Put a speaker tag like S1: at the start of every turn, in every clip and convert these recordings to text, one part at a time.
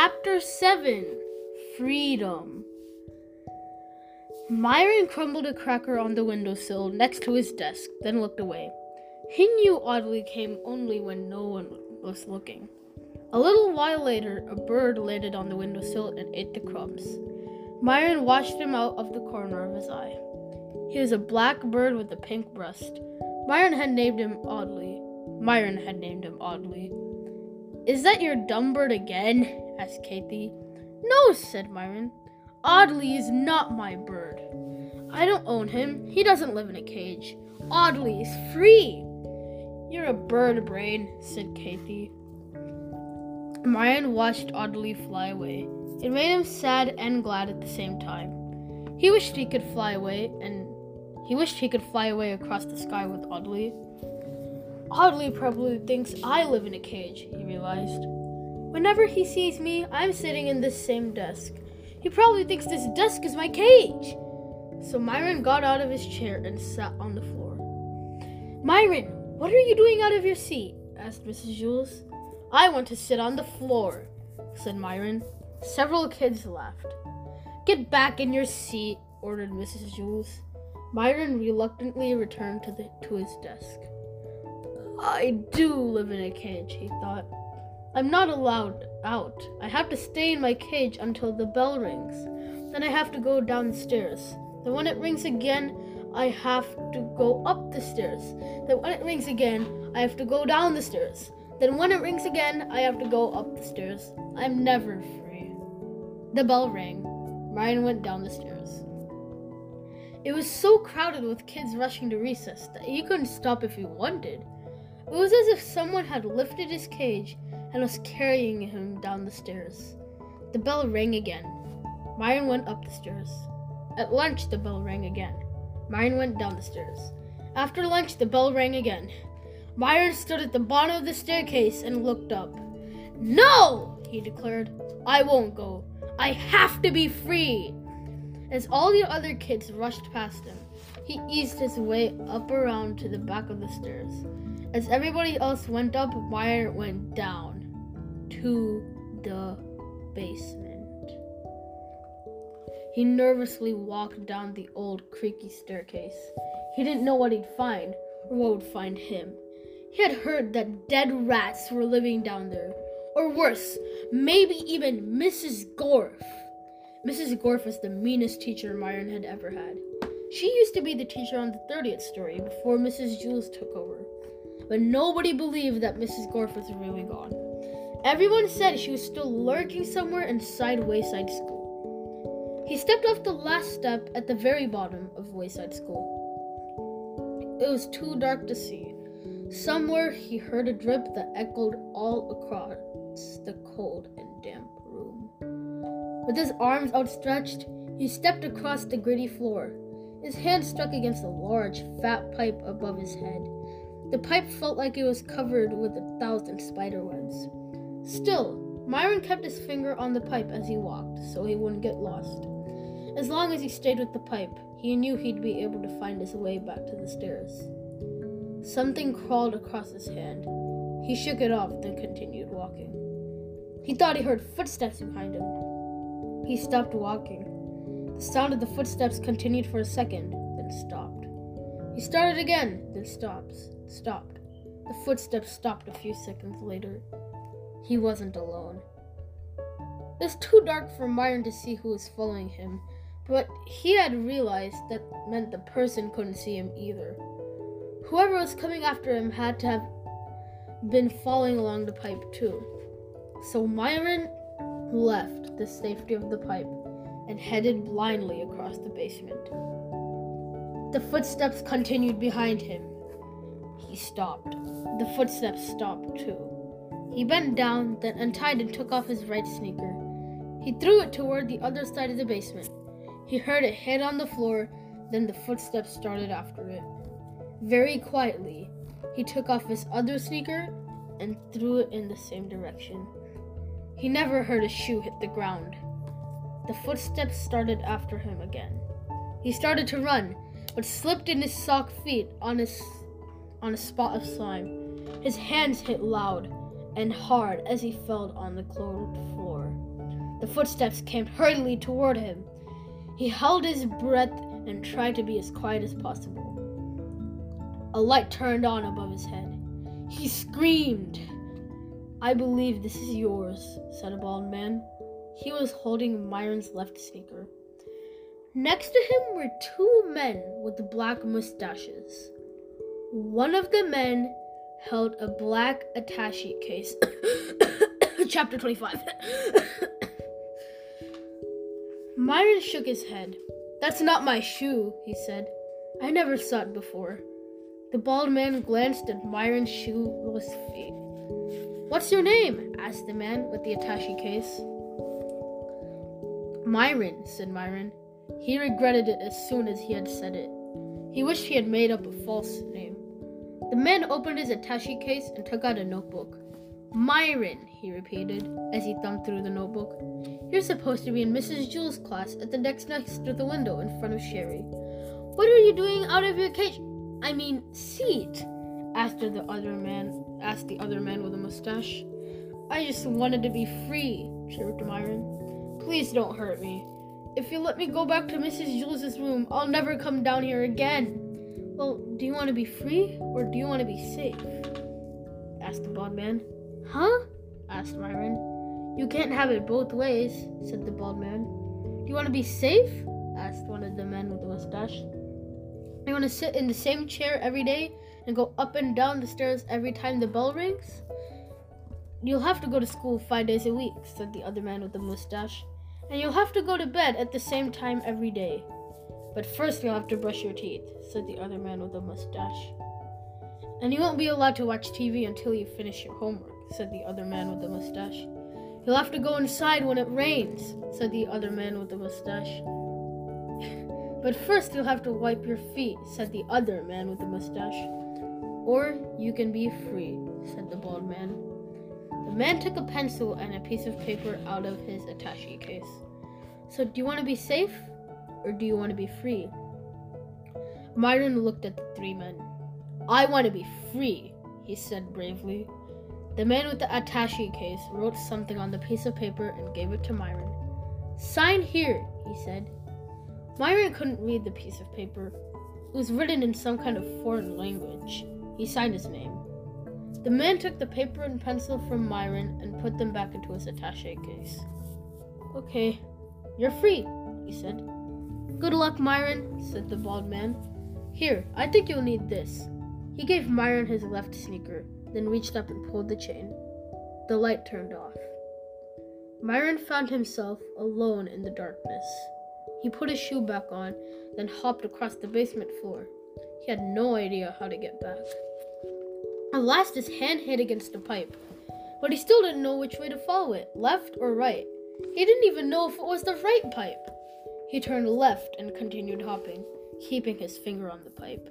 S1: Chapter 7 Freedom. Myron crumbled a cracker on the windowsill next to his desk, then looked away. He knew Audley came only when no one was looking. A little while later, a bird landed on the windowsill and ate the crumbs. Myron watched him out of the corner of his eye. He was a black bird with a pink breast. Myron had named him Audley. Myron had named him Audley. Is that your dumb bird again? Asked Kathy. No, said Myron. Audley is not my bird. I don't own him. He doesn't live in a cage. Audley is free. You're a bird brain, said Kathy. Myron watched Audley fly away. It made him sad and glad at the same time. He wished he could fly away, and he wished he could fly away across the sky with Audley. Audley probably thinks I live in a cage, he realized. Whenever he sees me, I'm sitting in this same desk. He probably thinks this desk is my cage. So Myron got out of his chair and sat on the floor. Myron, what are you doing out of your seat? asked Mrs. Jewls. I want to sit on the floor, said Myron. Several kids laughed. Get back in your seat, ordered Mrs. Jewls. Myron reluctantly returned to, the, to his desk. I do live in a cage, he thought. I'm not allowed out. I have to stay in my cage until the bell rings. Then I have to go downstairs. Then when it rings again, I have to go up the stairs. Then when it rings again, I have to go down the stairs. Then when it rings again, I have to go up the stairs. I'm never free. The bell rang. Ryan went down the stairs. It was so crowded with kids rushing to recess that he couldn't stop if he wanted. It was as if someone had lifted his cage and was carrying him down the stairs. The bell rang again. Myron went up the stairs. At lunch, the bell rang again. Myron went down the stairs. After lunch, the bell rang again. Myron stood at the bottom of the staircase and looked up. No, he declared. I won't go. I have to be free. As all the other kids rushed past him, he eased his way up around to the back of the stairs. As everybody else went up, Myron went down to the basement. He nervously walked down the old creaky staircase. He didn't know what he'd find or what would find him. He had heard that dead rats were living down there, or worse, maybe even Mrs. Gorf. Mrs. Gorf was the meanest teacher Myron had ever had. She used to be the teacher on the 30th story before Mrs. Jewls took over. But nobody believed that Mrs. Gorf was really gone. Everyone said she was still lurking somewhere inside Wayside School. He stepped off the last step at the very bottom of Wayside School. It was too dark to see. Somewhere he heard a drip that echoed all across the cold and damp room. With his arms outstretched, he stepped across the gritty floor. His hand struck against a large, fat pipe above his head. The pipe felt like it was covered with a thousand spider webs. Still, Myron kept his finger on the pipe as he walked, so he wouldn't get lost. As long as he stayed with the pipe, he knew he'd be able to find his way back to the stairs. Something crawled across his hand. He shook it off, then continued walking. He thought he heard footsteps behind him. He stopped walking. The sound of the footsteps continued for a second, then stopped. He started again, then stops, stopped. The footsteps stopped a few seconds later. He wasn't alone. It was too dark for Myron to see who was following him, but he had realized that meant the person couldn't see him either. Whoever was coming after him had to have been following along the pipe too. So Myron left the safety of the pipe and headed blindly across the basement. The footsteps continued behind him. He stopped. The footsteps stopped too. He bent down, then untied and took off his right sneaker. He threw it toward the other side of the basement. He heard it hit on the floor, then the footsteps started after it. Very quietly, he took off his other sneaker and threw it in the same direction. He never heard a shoe hit the ground. The footsteps started after him again. He started to run, but slipped in his sock feet on his on a spot of slime. His hands hit loud and hard as he fell on the clothed floor. The footsteps came hurriedly toward him. He held his breath and tried to be as quiet as possible. A light turned on above his head. He screamed. I believe this is yours, said a bald man. He was holding Myron's left sneaker. Next to him were two men with black mustaches. One of the men held a black attache case. Chapter 25. Myron shook his head. That's not my shoe, he said. I never saw it before. The bald man glanced at Myron's shoeless feet. What's your name? asked the man with the attache case. Myron, said Myron. He regretted it as soon as he had said it. He wished he had made up a false name. The man opened his attache case and took out a notebook. Myron, he repeated as he thumbed through the notebook. You're supposed to be in Mrs. Jewls' class at the desk next to the window in front of Sharie. What are you doing out of your cage? I mean, seat? asked the other man. Asked the other man with a mustache. I just wanted to be free, chirped Myron. Please don't hurt me. If you let me go back to Mrs. Jewls' room, I'll never come down here again. Well, do you want to be free or do you want to be safe? asked the bald man. Huh? asked Myron. You can't have it both ways, said the bald man. Do you want to be safe? asked one of the men with the mustache. You want to sit in the same chair every day and go up and down the stairs every time the bell rings? You'll have to go to school five days a week, said the other man with the mustache. And you'll have to go to bed at the same time every day. But first you'll have to brush your teeth, said the other man with the mustache. And you won't be allowed to watch TV until you finish your homework, said the other man with the mustache. You'll have to go inside when it rains, said the other man with the mustache. but first you'll have to wipe your feet, said the other man with the mustache. Or you can be free, said the bald man. The man took a pencil and a piece of paper out of his attache case. So, do you want to be safe or do you want to be free? Myron looked at the three men. I want to be free, he said bravely. The man with the attache case wrote something on the piece of paper and gave it to Myron. Sign here, he said. Myron couldn't read the piece of paper. It was written in some kind of foreign language. He signed his name. The man took the paper and pencil from Myron and put them back into his attache case. Okay, you're free, he said. Good luck, Myron, said the bald man. Here, I think you'll need this. He gave Myron his left sneaker, then reached up and pulled the chain. The light turned off. Myron found himself alone in the darkness. He put his shoe back on, then hopped across the basement floor. He had no idea how to get back. At last, his hand hit against a pipe, but he still didn't know which way to follow it left or right. He didn't even know if it was the right pipe. He turned left and continued hopping, keeping his finger on the pipe.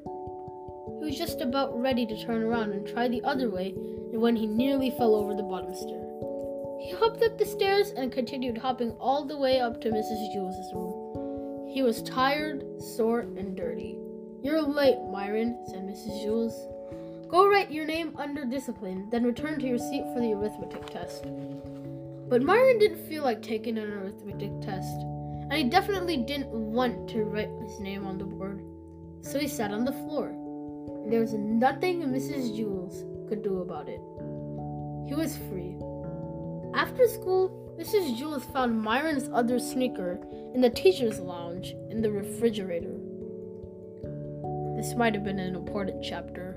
S1: He was just about ready to turn around and try the other way when he nearly fell over the bottom stair. He hopped up the stairs and continued hopping all the way up to Mrs. Jewls' room. He was tired, sore, and dirty. You're late, Myron, said Mrs. Jewls. Go write your name under discipline, then return to your seat for the arithmetic test. But Myron didn't feel like taking an arithmetic test, and he definitely didn't want to write his name on the board. So he sat on the floor. There was nothing Mrs. Jewls could do about it. He was free. After school, Mrs. Jewls found Myron's other sneaker in the teacher's lounge in the refrigerator. This might have been an important chapter.